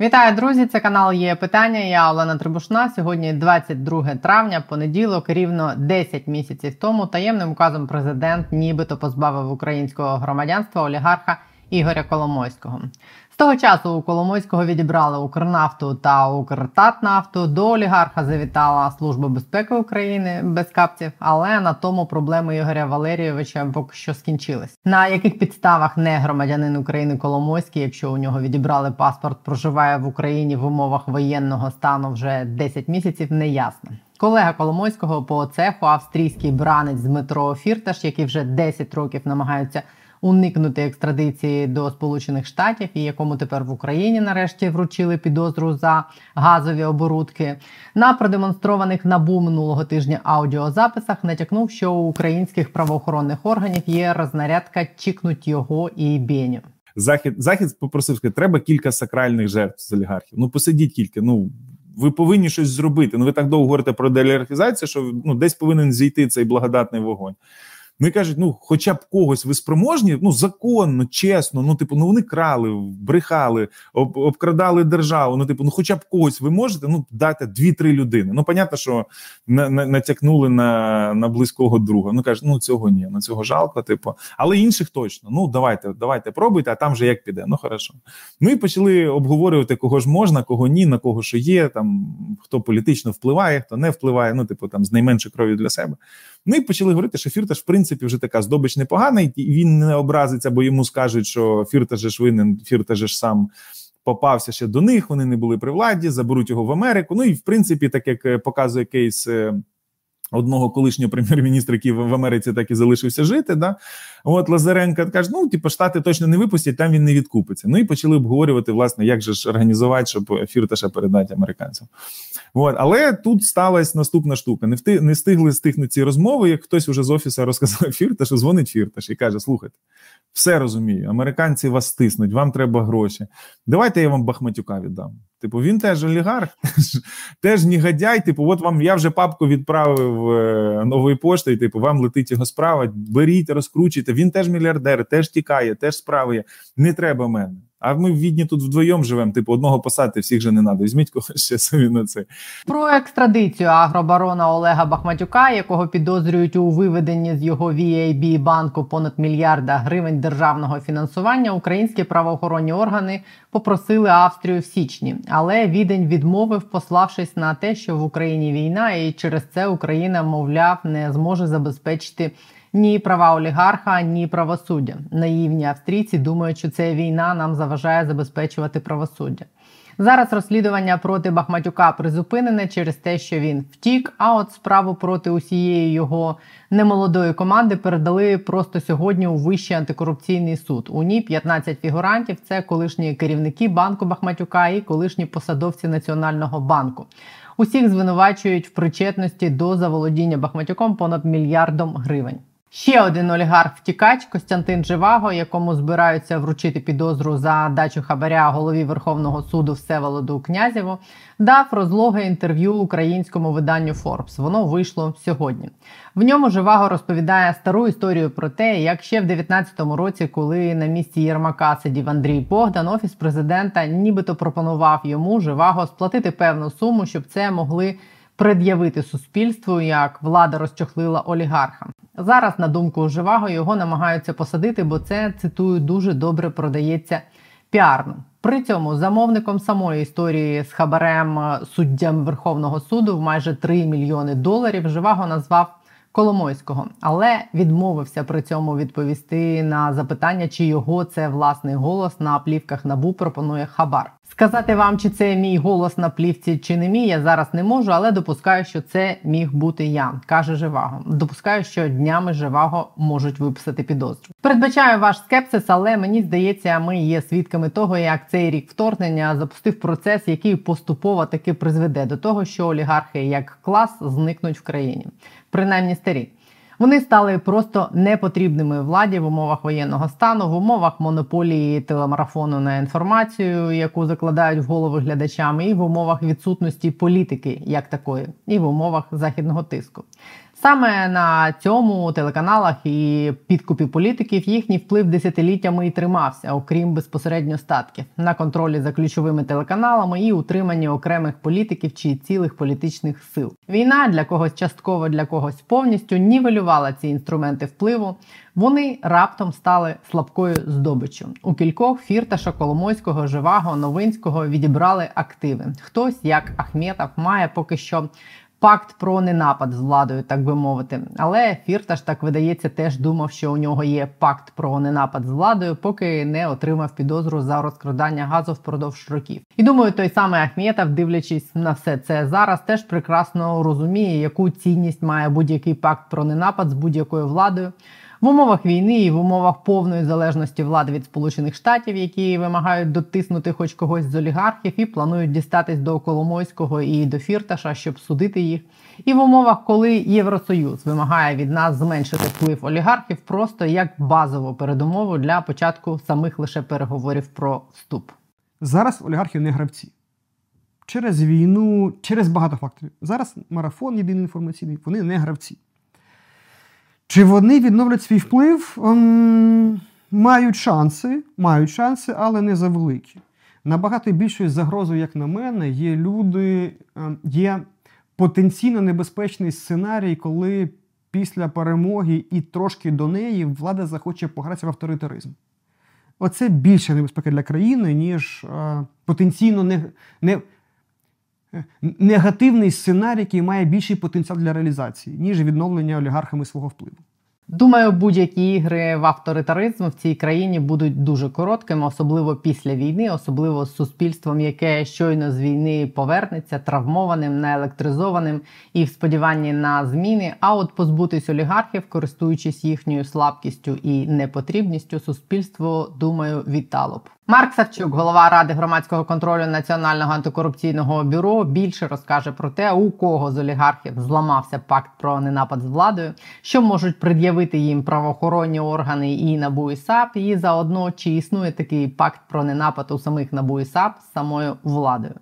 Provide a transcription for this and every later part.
Вітаю, друзі! Це канал є питання. Я Олена Трибушна. Сьогодні 22 травня, понеділок, рівно 10 місяців тому таємним указом президент нібито позбавив українського громадянства олігарха Ігоря Коломойського. Того часу у Коломойського відібрали Укрнафту та Укртатнафту. До олігарха завітала Служба безпеки України без капців, але на тому проблеми Ігоря Валерійовича поки що скінчились. На яких підставах не громадянин України Коломойський, якщо у нього відібрали паспорт, проживає в Україні в умовах воєнного стану вже 10 місяців, не ясно. Колега Коломойського по цеху австрійський бранець Дмитро Фірташ, який вже 10 років намагаються уникнути екстрадиції до Сполучених Штатів, і якому тепер в Україні нарешті вручили підозру за газові оборудки. На продемонстрованих набу минулого тижня аудіозаписах натякнув, що у українських правоохоронних органів є рознарядка чікнуть його і Беню. Захід захід попросив сказати, треба кілька сакральних жертв з олігархів. Ну посидіть кілька. Ну ви повинні щось зробити. Ну ви так довго говорите про деолігархізацію, що ну десь повинен зійти цей благодатний вогонь. Ну і кажуть, ну хоча б когось ви спроможні, ну законно, чесно, ну типу, ну вони крали, брехали, об, обкрадали державу. Ну, типу, ну хоча б когось ви можете ну дати дві-три людини. Ну, понятно, що на, на, натякнули на на близького друга. Ну кажуть, ну цього ні, ну цього жалко, типу, але інших точно. Ну давайте, давайте пробуйте, а там вже як піде. Ну хорошо. Ну і почали обговорювати, кого ж можна, кого ні, на кого що є, там хто політично впливає, хто не впливає. Ну, типу, там з найменшою кров'ю для себе. Ну і почали говорити, що Фірташ, в принципі, вже така здобич непогана, і він не образиться, бо йому скажуть, що Фірташ ж винен, Фірташ ж сам. Попався ще до них, вони не були при владі, заберуть його в Америку. Ну і в принципі, так як е, показує кейс е, одного колишнього прем'єр-міністра, який в Америці так і залишився жити. Да? От Лазаренко каже: ну типу, штати точно не випустять, там він не відкупиться. Ну і почали обговорювати, власне, як же ж організувати, щоб фірташа передати американцям. От. Але тут сталася наступна штука. Не вти, не встигли стихнути ці розмови, як хтось уже з офісу розказав Фірташу, дзвонить Фірташ і каже: слухайте, все розумію, американці вас стиснуть, вам треба гроші. Давайте я вам Бахматюка віддам. Типу, він теж олігарх, теж, негодяй. Типу, от вам я вже папку відправив е, нової пошти, і типу, вам летить його справа. Беріть, розкручуйте. Він теж мільярдер, теж тікає, теж справи Не треба мене. А ми в відні тут вдвоєм живемо. Типу, одного посадити, всіх же не треба. Візьміть когось ще собі на це. Про екстрадицію агробарона Олега Бахматюка, якого підозрюють у виведенні з його VAB банку понад мільярда гривень державного фінансування. Українські правоохоронні органи попросили Австрію в січні, але відень відмовив, пославшись на те, що в Україні війна, і через це Україна, мовляв, не зможе забезпечити ні права олігарха, ні правосуддя. Наївні австрійці думають, що ця війна нам заважає забезпечувати правосуддя. Зараз розслідування проти Бахматюка призупинене через те, що він втік. А от справу проти усієї його немолодої команди передали просто сьогодні у Вищий антикорупційний суд. У ній 15 фігурантів. Це колишні керівники банку Бахматюка і колишні посадовці Національного банку. Усіх звинувачують в причетності до заволодіння Бахматюком понад мільярдом гривень. Ще один олігарх-втікач Костянтин Живаго, якому збираються вручити підозру за дачу хабаря голові Верховного суду Всеволоду Князєву, дав розлоге інтерв'ю українському виданню Forbes. Воно вийшло сьогодні. В ньому Живаго розповідає стару історію про те, як ще в 19-му році, коли на місці Єрмака сидів Андрій Богдан, офіс президента нібито пропонував йому Живаго сплатити певну суму, щоб це могли пред'явити суспільству, як влада розчохлила олігарха. Зараз, на думку Живаго, його намагаються посадити, бо це цитую дуже добре продається піарно. При цьому замовником самої історії з хабарем суддям Верховного суду в майже 3 мільйони доларів Живаго назвав Коломойського, але відмовився при цьому відповісти на запитання, чи його це власний голос на плівках набу пропонує хабар. Сказати вам, чи це мій голос на плівці, чи не мій, я зараз не можу, але допускаю, що це міг бути я, каже Живаго. Допускаю, що днями Живаго можуть виписати підозру. Передбачаю ваш скепсис, але мені здається, ми є свідками того, як цей рік вторгнення запустив процес, який поступово таки призведе до того, що олігархи як клас зникнуть в країні, принаймні старі. Вони стали просто непотрібними владі в умовах воєнного стану, в умовах монополії телемарафону на інформацію, яку закладають в голови глядачам, і в умовах відсутності політики як такої, і в умовах західного тиску. Саме на цьому телеканалах і підкупі політиків їхній вплив десятиліттями і тримався, окрім безпосередньо статків, на контролі за ключовими телеканалами і утриманні окремих політиків чи цілих політичних сил. Війна для когось частково, для когось повністю нівелювала ці інструменти впливу. Вони раптом стали слабкою здобиччю. У кількох фірташа Коломойського, Живаго, Новинського відібрали активи. Хтось, як Ахметов, має поки що пакт про ненапад з владою, так би мовити. Але Фірташ так видається, теж думав, що у нього є пакт про ненапад з владою, поки не отримав підозру за розкрадання газу впродовж років. І думаю, той самий Ахметов, дивлячись на все це зараз, теж прекрасно розуміє, яку цінність має будь-який пакт про ненапад з будь-якою владою. В умовах війни і в умовах повної залежності влади від Сполучених Штатів, які вимагають дотиснути хоч когось з олігархів, і планують дістатись до Коломойського і до Фірташа, щоб судити їх. І в умовах, коли Євросоюз вимагає від нас зменшити вплив олігархів, просто як базову передумову для початку самих лише переговорів про вступ. Зараз олігархи не гравці. Через війну, через багато факторів. Зараз марафон єдиний інформаційний, вони не гравці. Чи вони відновлять свій вплив? Ем, мають шанси, мають шанси, але не завеликі. Набагато більшою загрозою, як на мене, є люди, ем, є потенційно небезпечний сценарій, коли після перемоги і трошки до неї влада захоче погратися в авторитаризм. Оце більше небезпека для країни, ніж е, потенційно не, не, негативний сценарій, який має більший потенціал для реалізації, ніж відновлення олігархами свого впливу. Думаю, будь-які ігри в авторитаризм в цій країні будуть дуже короткими, особливо після війни, особливо з суспільством, яке щойно з війни повернеться травмованим, неелектризованим і в сподіванні на зміни. А от позбутись олігархів, користуючись їхньою слабкістю і непотрібністю, суспільство думаю вітало б. Марк Савчук, голова ради громадського контролю Національного антикорупційного бюро, більше розкаже про те, у кого з олігархів зламався пакт про ненапад з владою, що можуть пред'явити їм правоохоронні органи і НАБУ і САП, і заодно чи існує такий пакт про ненапад у самих НАБУ і САП з самою владою.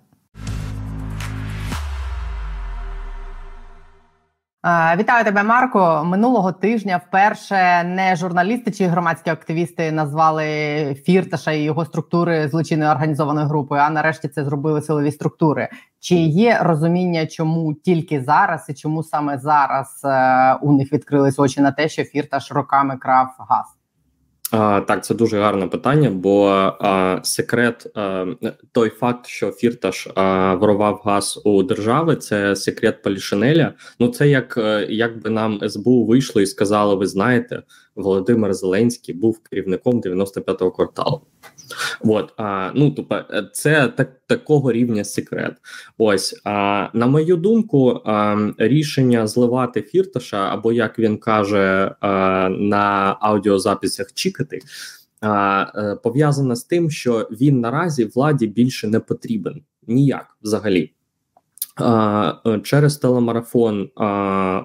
Вітаю тебе, Марко. Минулого тижня вперше не журналісти чи громадські активісти назвали Фірташа і його структури злочинною організованою групою. А нарешті це зробили силові структури. Чи є розуміння, чому тільки зараз і чому саме зараз е, у них відкрились очі на те, що Фірташ роками крав газ? А, Так, це дуже гарне питання, бо а, секрет, а, той факт, що Фірташ а, ворував газ у держави, це секрет Полішинеля. Ну це як як якби нам СБУ вийшло і сказали: ви знаєте, Володимир Зеленський був керівником 95-го кварталу. От, а, ну тобто, е, це так такого рівня секрет. Ось а, на мою думку, а, рішення зливати фірташа, або як він каже а, на аудіозаписях чікати. Е, пов'язане з тим, що він наразі владі більше не потрібен ніяк взагалі. Е, через телемарафон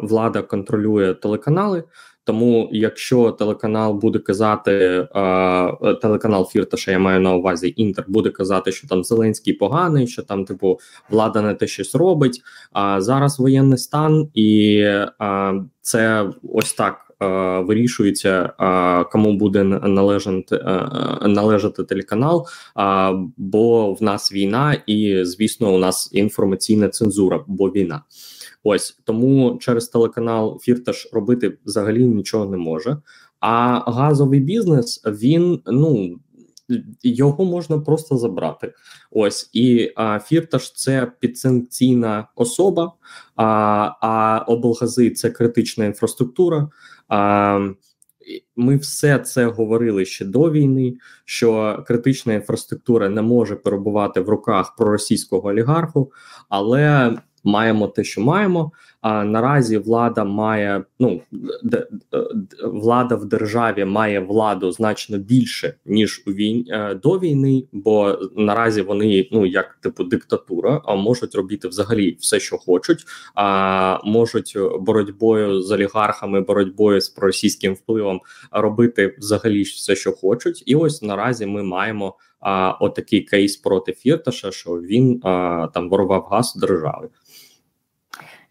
влада контролює телеканали. Тому, якщо телеканал буде казати, е, телеканал Фірташа, я маю на увазі інтер, буде казати, що там Зеленський поганий, що там, типу, влада не те щось робить. А зараз воєнний стан, і це ось так. Вирішується, кому буде належати належати телеканал, бо в нас війна, і звісно, у нас інформаційна цензура, бо війна. Ось тому через телеканал Фірташ робити взагалі нічого не може. А газовий бізнес він ну. Його можна просто забрати. Ось і а, Фірташ це підсанкційна особа, а а облгази це критична інфраструктура. А, Ми все це говорили ще до війни: що критична інфраструктура не може перебувати в руках проросійського олігарху, але маємо те, що маємо. А наразі влада має ну д, д, влада в державі має владу значно більше ніж у війні е, до війни, бо наразі вони ну як типу диктатура, а можуть робити взагалі все, що хочуть, а можуть боротьбою з олігархами, боротьбою з проросійським впливом робити взагалі все, що хочуть, і ось наразі ми маємо. А отакий кейс проти Фірташа, що він а, там ворував газ держави.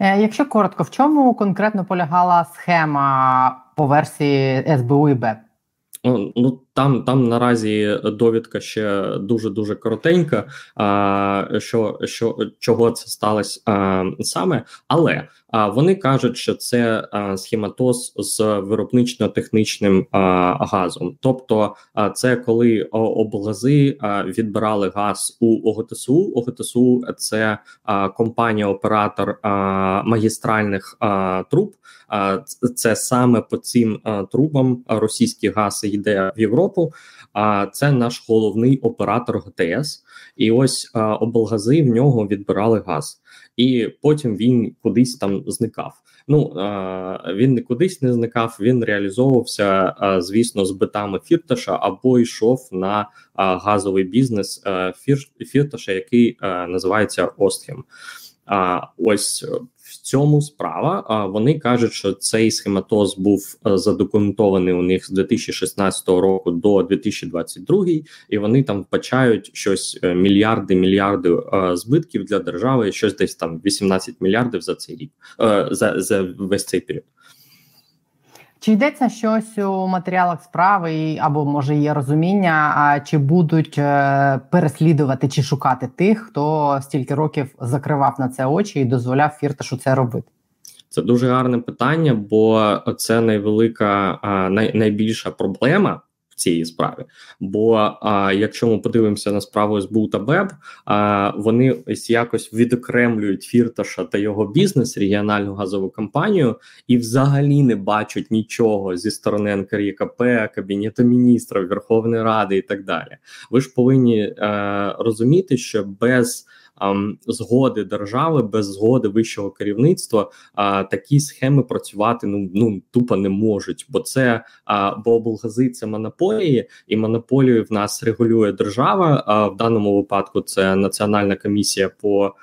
Якщо коротко, в чому конкретно полягала схема по версії СБУ і БЕП? Ну там там наразі довідка ще дуже дуже коротенька. А, Що що чого це сталося саме, але а, вони кажуть, що це а, схематоз з виробнично-технічним газом. Тобто, а, це коли облгази а, відбирали газ у ОГТСУ. ОГТСУ – це компанія-оператор магістральних труб. А, це саме по цим трубам російський газ йде в Європу. Європу. А це наш головний оператор ГТС, і ось облгази в нього відбирали газ, і потім він кудись там зникав. Ну він не кудись не зникав. Він реалізовувався, звісно, з битами фірташа або йшов на газовий бізнес фірташа, який називається Остхем. А ось цьому справа. А вони кажуть, що цей схематоз був е, задокументований у них з 2016 року до 2022, і вони там вбачають щось е, мільярди мільярди е, збитків для держави, щось десь там 18 мільярдів за цей рік за, за весь цей період. Чи йдеться щось у матеріалах справи, або може є розуміння, а чи будуть е, переслідувати чи шукати тих, хто стільки років закривав на це очі і дозволяв фірташу це робити? Це дуже гарне питання, бо це найвелика най, найбільша проблема цієї справи. Бо а, якщо ми подивимося на справу СБУ та БЕБ, а, вони ось якось відокремлюють Фірташа та його бізнес, регіональну газову компанію, і взагалі не бачать нічого зі сторони НКРЄКП, Кабінету міністрів, Верховної Ради і так далі. Ви ж повинні а, е, розуміти, що без згоди держави без згоди вищого керівництва такі схеми працювати ну ну тупо не можуть, бо це бо облгази це монополії, і монополію в нас регулює держава. В даному випадку це національна комісія по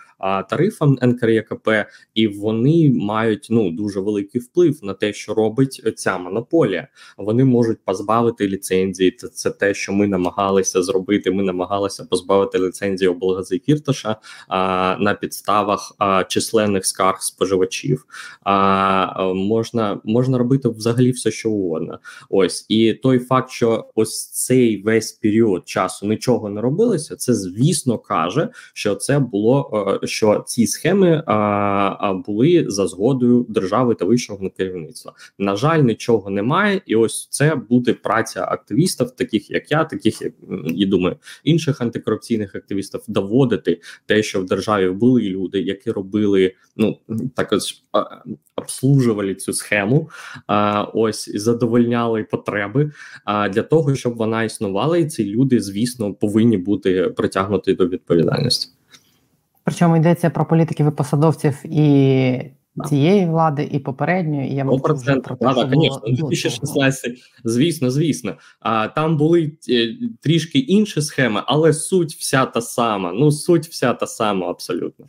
тарифам НКРЄКП, і вони мають ну дуже великий вплив на те, що робить ця монополія. Вони можуть позбавити ліцензії. Це, це те, що ми намагалися зробити. Ми намагалися позбавити ліцензії облгази Фірташа а, на підставах а, численних скарг споживачів. А можна можна робити взагалі все, що угодно. Ось і той факт, що ось цей весь період часу нічого не робилося, це звісно каже, що це було е, що ці схеми а, були за згодою держави та вищого керівництва. На жаль, нічого немає, і ось це буде праця активістів, таких як я, таких як і думаю, інших антикорупційних активістів, доводити те, що в державі були люди, які робили ну також обслужували цю схему, а, ось задовольняли потреби а, для того, щоб вона існувала, і ці люди, звісно, повинні бути притягнуті до відповідальності. Причому йдеться про політиків і посадовців і цієї влади, і попередньої. І я мовчу вже про те, що звісно, 2016, звісно, звісно. А там були е, трішки інші схеми, але суть вся та сама. Ну, суть вся та сама, абсолютно.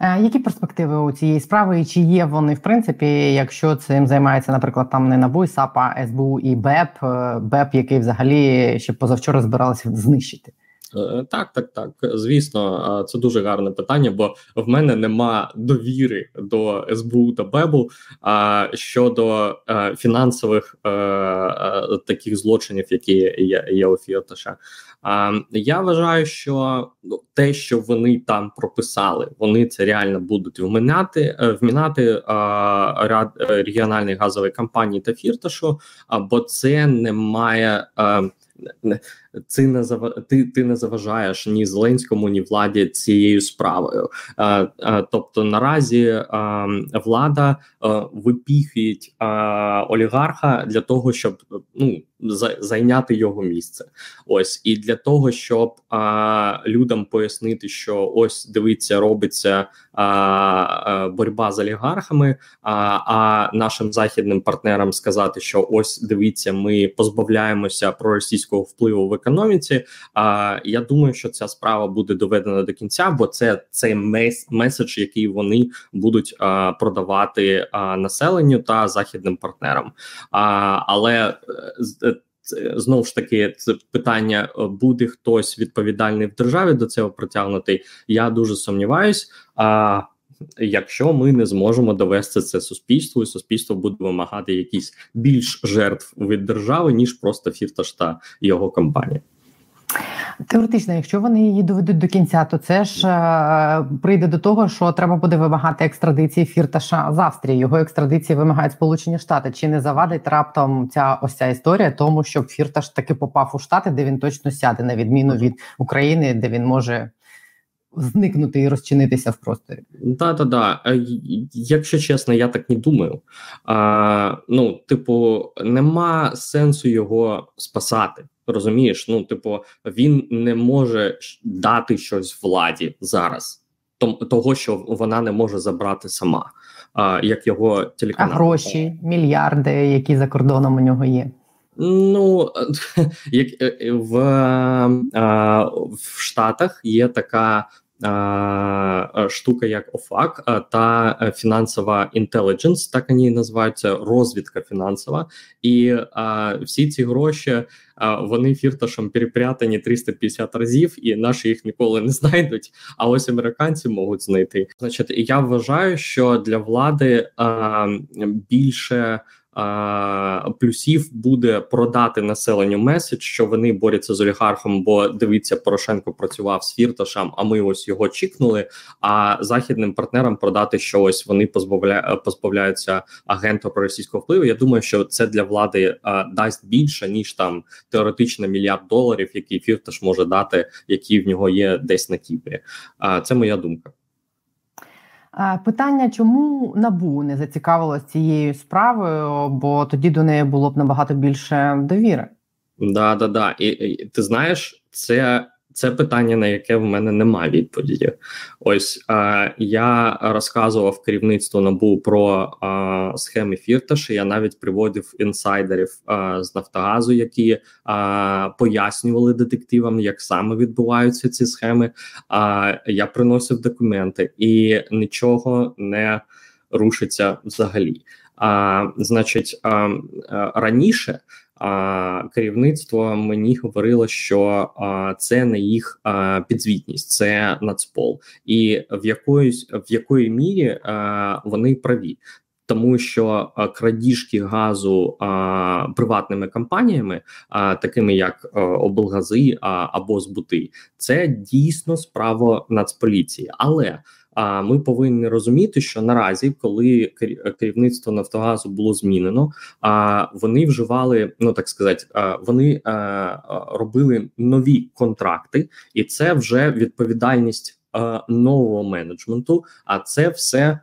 Е, які перспективи у цієї справи, і чи є вони в принципі, якщо цим займається, наприклад, там не НАБУ, САП, а СБУ і БЕП, е, БЕП, який взагалі ще позавчора збиралися знищити? Е, так, так, так. Звісно, це дуже гарне питання, бо в мене нема довіри до СБУ та БЕБу щодо е, фінансових е, таких злочинів, які є, у Фіоташа. Я вважаю, що ну, те, що вони там прописали, вони це реально будуть вминати, вмінати ряд регіональних газових компаній та фірташу, бо це не має ти не зав... ти, ти не заважаєш ні Зеленському, ні владі цією справою. А, а, Тобто наразі а, влада а, випіхує олігарха для того, щоб ну зайняти його місце. Ось і для того, щоб людям пояснити, що ось дивиться, робиться боротьба з олігархами. А нашим західним партнерам сказати, що ось дивіться, ми позбавляємося проросійського впливу в економіці. А я думаю, що ця справа буде доведена до кінця, бо це цей меседж, який вони будуть а, продавати а, населенню та західним партнерам. А, Але е, Знову ж таки, це питання: е, буде хтось відповідальний в державі до цього притягнутий. Я дуже сумніваюсь. А якщо ми не зможемо довести це суспільству, і суспільство буде вимагати якісь більш жертв від держави ніж просто Фірташ та його компанія. Теоретично, якщо вони її доведуть до кінця, то це ж е, прийде до того, що треба буде вимагати екстрадиції Фірташа з Австрії. Його екстрадиції вимагають Сполучені Штати. Чи не завадить раптом ця ось ця історія, тому щоб Фірташ таки попав у штати, де він точно сяде, на відміну від України, де він може зникнути і розчинитися в просторі. Да, да, да. Якщо чесно, я так не думаю. А, Ну, типу, нема сенсу його спасати. Розумієш? Ну, типу, він не може дати щось владі зараз, того, що вона не може забрати сама, а, як його телеканал. А гроші, мільярди, які за кордоном у нього є. Ну як е, в а, в Штатах є така штука, як ОФАК та фінансова інтелідженс, так вони називаються розвідка фінансова, і всі ці гроші вони фірташем перепрятані 350 разів, і наші їх ніколи не знайдуть. А ось американці можуть знайти. Значить, я вважаю, що для влади а, більше плюсів буде продати населенню меседж, що вони борються з олігархом, бо дивіться, Порошенко працював з фірташем, а ми ось його чікнули. А західним партнерам продати, що ось вони позбавля... позбавляються агента про російського впливу. Я думаю, що це для влади а, дасть більше ніж там теоретично мільярд доларів, який фірташ може дати, які в нього є десь на Кіпрі. А це моя думка. Питання, чому набу не зацікавилось цією справою, бо тоді до неї було б набагато більше довіри. Да, да, да. І, і ти знаєш, це це питання, на яке в мене немає відповіді. Ось е, я розказував керівництву набу про е, схеми Фірташі. Я навіть приводив інсайдерів е, з Нафтогазу, які пояснювали детективам, як саме відбуваються ці схеми. Я приносив документи і нічого не рушиться взагалі. А, Значить, а, раніше а, керівництво мені говорило, що а, це не їх а, підзвітність, це нацпол, і в якоїсь в якої мірі вони праві. Тому що а, крадіжки газу а, приватними компаніями, а, такими як облгази або збути, це дійсно справа нацполіції, але а ми повинні розуміти, що наразі, коли керівництво Нафтогазу було змінено, а вони вживали, ну так сказати, вони робили нові контракти, і це вже відповідальність нового менеджменту. А це все.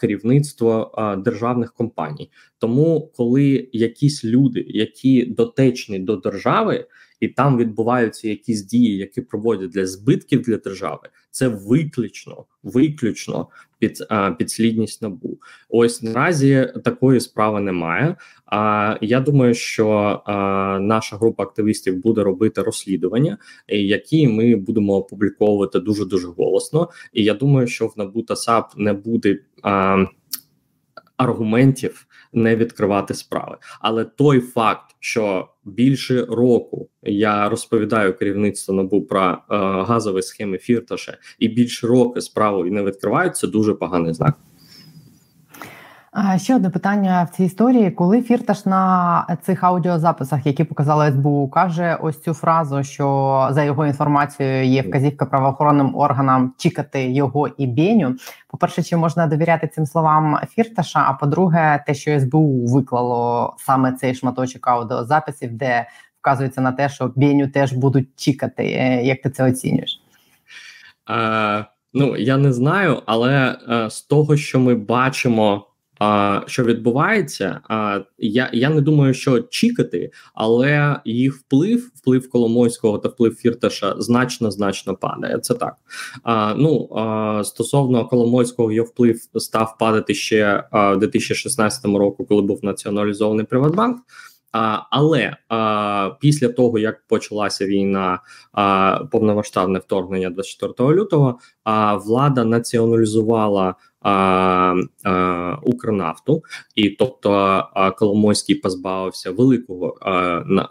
Керівництво державних компаній, тому коли якісь люди, які дотечні до держави, і там відбуваються якісь дії, які проводять для збитків для держави, це виключно виключно під а, підслідність набу. Ось наразі такої справи немає. А я думаю, що а, наша група активістів буде робити розслідування, які ми будемо опубліковувати дуже дуже голосно. І я думаю, що в НАБУ та САП не буде. А, Аргументів не відкривати справи, але той факт, що більше року я розповідаю керівництво набу про е, газові схеми фірташа, і більше року справу не відкривають, це дуже поганий знак. Ще одне питання в цій історії. Коли Фірташ на цих аудіозаписах, які показали СБУ, каже ось цю фразу, що за його інформацією є вказівка правоохоронним органам чекати його і Беню. По перше, чи можна довіряти цим словам Фірташа? А по-друге, те, що СБУ виклало саме цей шматочок аудіозаписів, де вказується на те, що Беню теж будуть чекати. Е, як ти це оцінюєш? Е, Ну я не знаю, але е, з того, що ми бачимо. А що відбувається? А я я не думаю, що чікати, але їх вплив, вплив Коломойського та вплив Фірташа значно значно падає. Це так. А, Ну а, стосовно Коломойського, його вплив став падати ще а, в 2016 року, коли був націоналізований Приватбанк. А, Але а, після того як почалася війна, а, повномасштабне вторгнення 24 лютого, а влада націоналізувала Укрнафту, і тобто Коломойський позбавився великого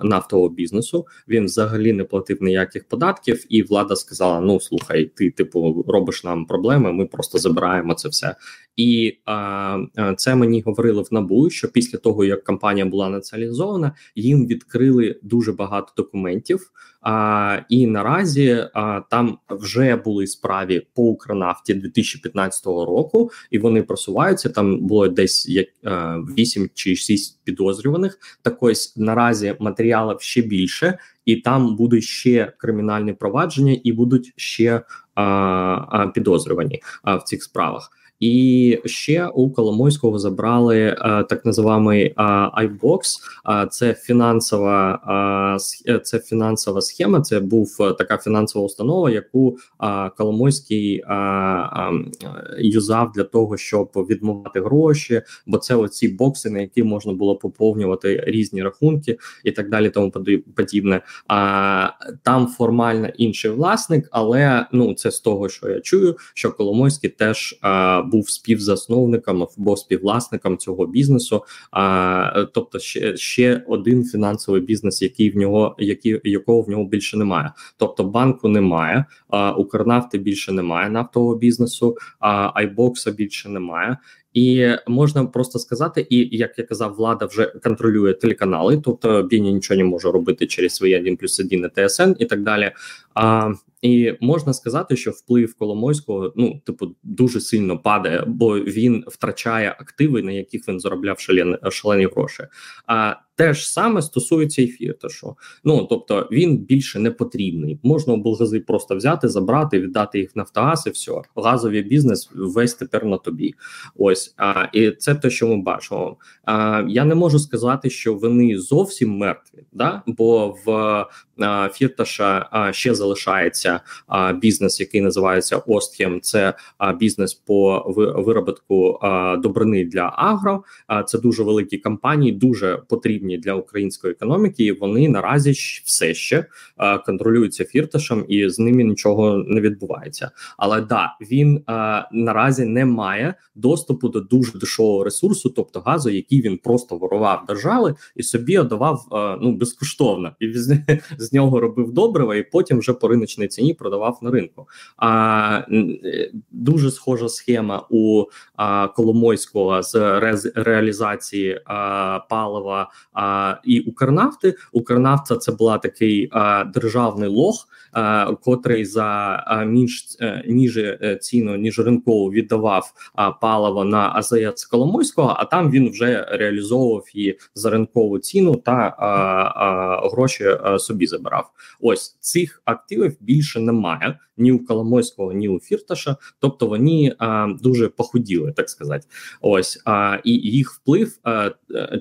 нафтового бізнесу. Він взагалі не платив ніяких податків, і влада сказала: Ну слухай, ти типу робиш нам проблеми. Ми просто забираємо це все. І а, це мені говорили в набу, що після того як компанія була націоналізована, їм відкрили дуже багато документів. А, І наразі а, там вже були справі по Укрнафті 2015 року, і вони просуваються. Там було десь як а, 8 чи 6 підозрюваних. Так ось наразі матеріалів ще більше, і там будуть ще кримінальні провадження, і будуть ще а, а, підозрювані а, в цих справах. І ще у Коломойського забрали е, так називаний iBox. А це фінансова а, е, це фінансова схема. Це був е, така фінансова установа, яку Коломойський юзав для того, щоб відмовити гроші. Бо це оці бокси, на які можна було поповнювати різні рахунки і так далі. Тому подібне. А там формально інший власник, але ну це з того, що я чую, що Коломойський теж. Був співзасновником або співвласником цього бізнесу. А тобто, ще ще один фінансовий бізнес, який в нього, який якого в нього більше немає. Тобто банку немає, а Укрнафти більше немає нафтового бізнесу, а Айбокса більше немає. І можна просто сказати, і як я казав, влада вже контролює телеканали, тобто Біні нічого не може робити через свої 1 плюс 1 на ТСН і так далі. А, І можна сказати, що вплив Коломойського ну типу дуже сильно падає, бо він втрачає активи, на яких він заробляв шалені, шалені гроші. А те ж саме стосується і фірташу. Ну тобто він більше не потрібний. Можна облгази просто взяти, забрати, віддати їх в Нафтогаз і все. Газовий бізнес весь тепер на тобі. Ось а і це те, що ми бачимо. А я не можу сказати, що вони зовсім мертві, да бо в а, Фірташа а, ще залишається а, бізнес, який називається Остхем. Це а, бізнес по виробітку а, добрини для агро. А це дуже великі компанії, дуже потрібні потрібні для української економіки, і вони наразі все ще е, контролюються фірташем, і з ними нічого не відбувається. Але да, він е, наразі не має доступу до дуже дешевого ресурсу, тобто газу, який він просто ворував держави і собі отдавав е, ну безкоштовно, і з, з нього робив добрива, і потім вже по риночній ціні продавав на ринку. А дуже схожа схема у Коломойського з ре, реалізації палива а, і Укрнафти. Укрнафта це була такий а, державний лох, а, котрий за а, е, ніже е, ціну ніж ринкову віддавав а, паливо на АЗС Коломойського, а там він вже реалізовував її за ринкову ціну та а, а, гроші а, собі забирав. Ось цих активів більше немає ні у Коломойського, ні у Фірташа. Тобто вони а, дуже похуділи, так сказати. Ось а, і їх вплив а,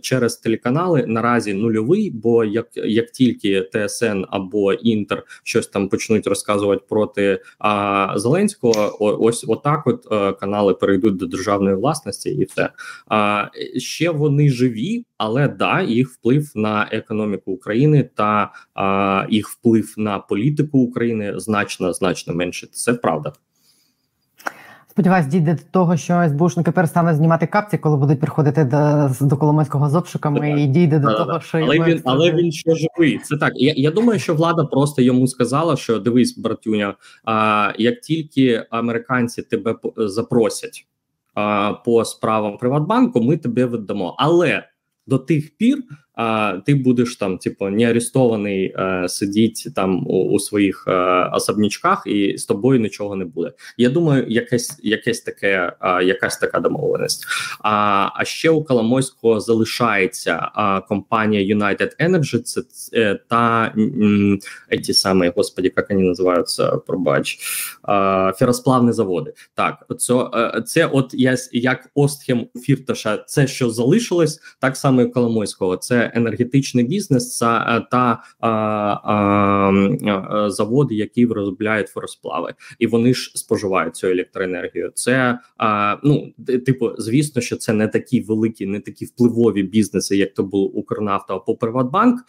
через телеканали наразі нульовий. Бо як як тільки ТСН або Інтер щось там почнуть розказувати проти а, Зеленського, ось отак, от а, канали перейдуть до державної власності, і все а ще вони живі, але да, їх вплив на економіку України та а, їх вплив на політику України значно значно менше. Це правда. Сподіваюсь, дійде до того, що СБУшники перестане знімати капці, коли будуть приходити до до Коломойського з обшуками, і дійде до того, що але він, але він ще живий. Це так. Я я думаю, що влада просто йому сказала, що дивись, братюня, а як тільки американці тебе запросять а, по справам Приватбанку, ми тебе віддамо. Але до тих пір а ти будеш там, типу, не арестований, е, сидіть там у, у своїх е, особнячках, і з тобою нічого не буде. Я думаю, якесь якесь таке, е, якась така домовленість. А а ще у Коломойського залишається е, компанія United Energy, це е, та ті самі, господі, як вони називаються, пробач, е, феросплавні заводи. Так, це, це от я як Остхем Фірташа, це що залишилось, так само і Коломойського. Це енергетичний бізнес та та а, заводи, які виробляють форосплави, і вони ж споживають цю електроенергію. Це ну типу, звісно, що це не такі великі, не такі впливові бізнеси, як то був Укрнафта або Приватбанк,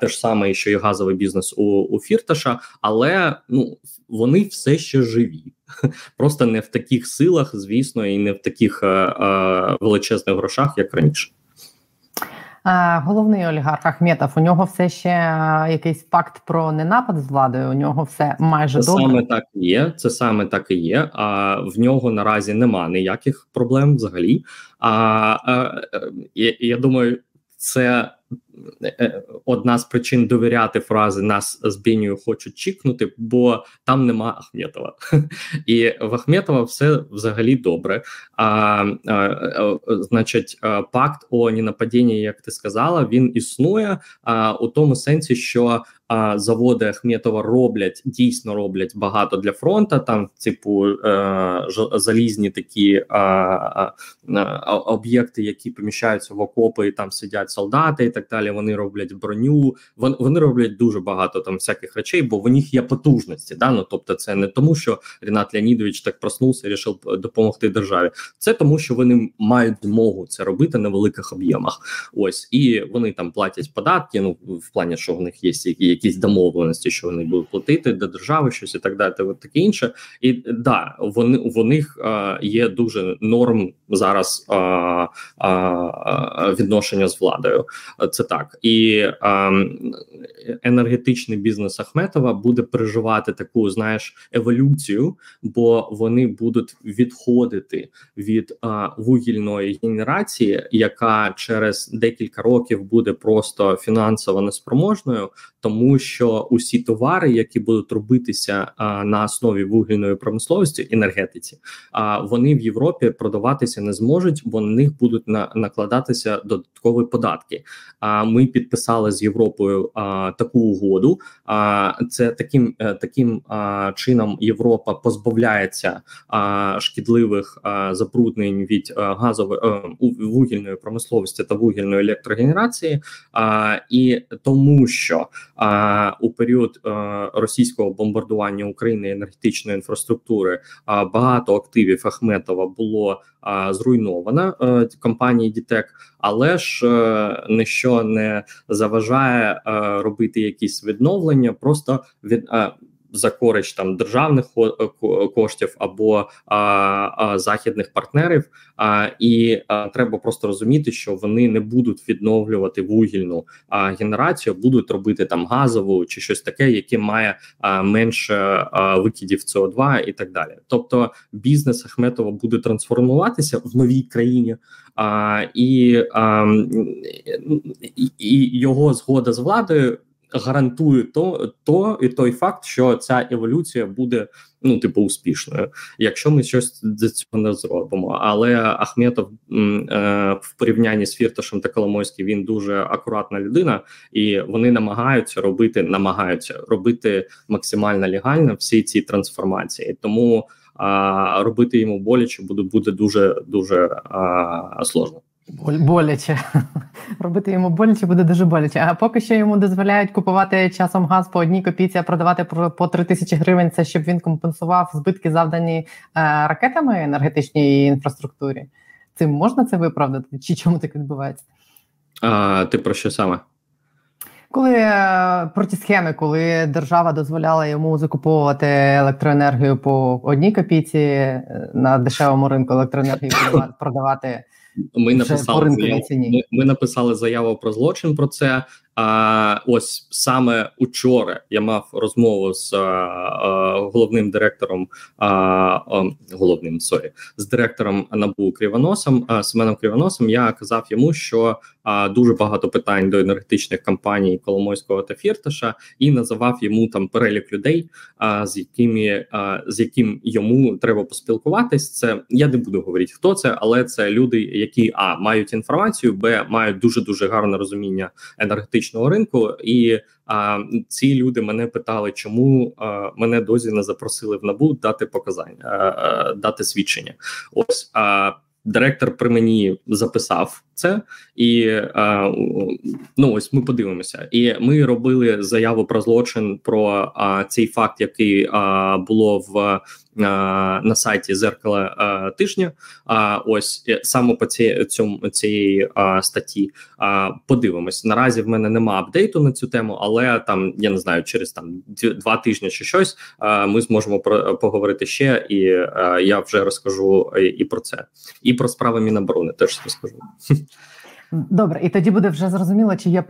те ж саме, що і газовий бізнес у, у Фірташа, але ну вони все ще живі. Просто не в таких силах, звісно, і не в таких е, е, величезних грошах, як раніше. Головний олігарх Ахметов, у нього все ще якийсь пакт про ненапад з владою. У нього все майже це добре. саме так і є. Це саме так і є. А в нього наразі нема ніяких проблем взагалі. А, а я, я думаю, це Е, е, одна з причин довіряти фрази нас з Бінію хочуть чікнути, бо там нема Ахметова. І в Ахметова все взагалі добре. А, а, а Значить, пакт о ненападінні, як ти сказала, він існує а, у тому сенсі, що заводи Ахметова роблять дійсно роблять багато для фронту. Там, типу, е, залізні такі об'єкти, які поміщаються в окопи, і там сидять солдати і так далі вони роблять броню, вони, вони роблять дуже багато там всяких речей, бо в них є потужності. Да? Ну, тобто, це не тому, що Рінат Леонідович так проснувся і вирішив допомогти державі. Це тому, що вони мають змогу це робити на великих об'ємах. Ось і вони там платять податки. Ну в плані, що в них є якісь домовленості, що вони будуть платити до держави, щось і так далі. Таке інше, і да, вони у них а, є дуже норм зараз а, а, відношення з владою. Це так і а, енергетичний бізнес Ахметова буде переживати таку, знаєш, еволюцію, бо вони будуть відходити від вугільної генерації, яка через декілька років буде просто фінансово неспроможною, тому що усі товари, які будуть робитися а, на основі вугільної промисловості енергетиці, а вони в Європі продаватися не зможуть, бо на них будуть на накладатися додаткові податки. А ми підписали з Європою а, таку угоду. А це таким е, таким а, чином Європа позбавляється а, шкідливих а, забруднень від а, газової е, вугільної промисловості та вугільної електрогенерації, а, і тому, що а, у період російського бомбардування України енергетичної інфраструктури багато активів Ахметова було зруйновано компанії Дітек, але ж ніщо не заважає робити якісь відновлення, просто від за користь там державних коштів або а, а, західних партнерів. І треба просто розуміти, що вони не будуть відновлювати вугільну генерацію, будуть робити там газову чи щось таке, яке має менше викидів СО2 і так далі. Тобто бізнес Ахметова буде трансформуватися в новій країні. А, і, а, і його згода з владою гарантує то то і той факт, що ця еволюція буде ну типу успішною, якщо ми щось для цього не зробимо. Але Ахметов е, в порівнянні з Фірташем та Коломойським він дуже акуратна людина, і вони намагаються робити, намагаються робити максимально легально всі ці трансформації, тому а, робити йому боляче буде буде дуже дуже а, сложно. Боляче. Робити йому боляче буде дуже боляче. А поки що йому дозволяють купувати часом газ по одній копійці, а продавати по 3 тисячі гривень. Це щоб він компенсував збитки, завдані е, ракетами енергетичній інфраструктурі. Цим можна це виправдати? Чи чому так відбувається? А, Ти про що саме? Коли е, проти схеми, коли держава дозволяла йому закуповувати електроенергію по одній копійці е, на дешевому ринку електроенергії продавати. Ми написали заяву, ми, ми написали заяву про злочин про це. А ось саме учора я мав розмову з а, а, головним директором а, головним sorry, з директором НАБУ Кривоносом а, Семеном Кривоносом. Я казав йому, що а, дуже багато питань до енергетичних компаній Коломойського та Фірташа, і називав йому там перелік людей, а, з якими а, з яким йому треба поспілкуватись. Це я не буду говорити, хто це, але це люди, які а мають інформацію, б мають дуже дуже гарне розуміння енергетичних енергетичного ринку, і а, ці люди мене питали, чому а, мене дозі не запросили в набу дати показання, а, дати свідчення. Ось а, директор при мені записав це, і а, ну ось ми подивимося. І ми робили заяву про злочин про а, цей факт, який а, було в на сайті зеркала тижня. А ось е, саме по ці, цьому цієї статті подивимось. Наразі в мене нема апдейту на цю тему, але там я не знаю, через там два тижні чи щось ми зможемо про поговорити ще, і я вже розкажу і про це, і про справи Міноборони теж розкажу. Добре, і тоді буде вже зрозуміло, чи є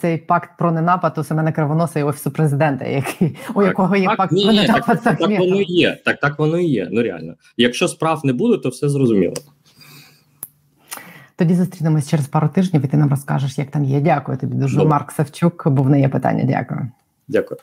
цей пакт про ненапад у Семена Кривоноса і офісу президента, який у якого є так, пакт ні, про ненапад. Так, так, так воно і є. Так, так воно і є. Ну реально. Якщо справ не буде, то все зрозуміло. Тоді зустрінемось через пару тижнів, і ти нам розкажеш, як там є. Дякую тобі дуже. Добре. Марк Савчук, бо в неї є питання. Дякую. Дякую.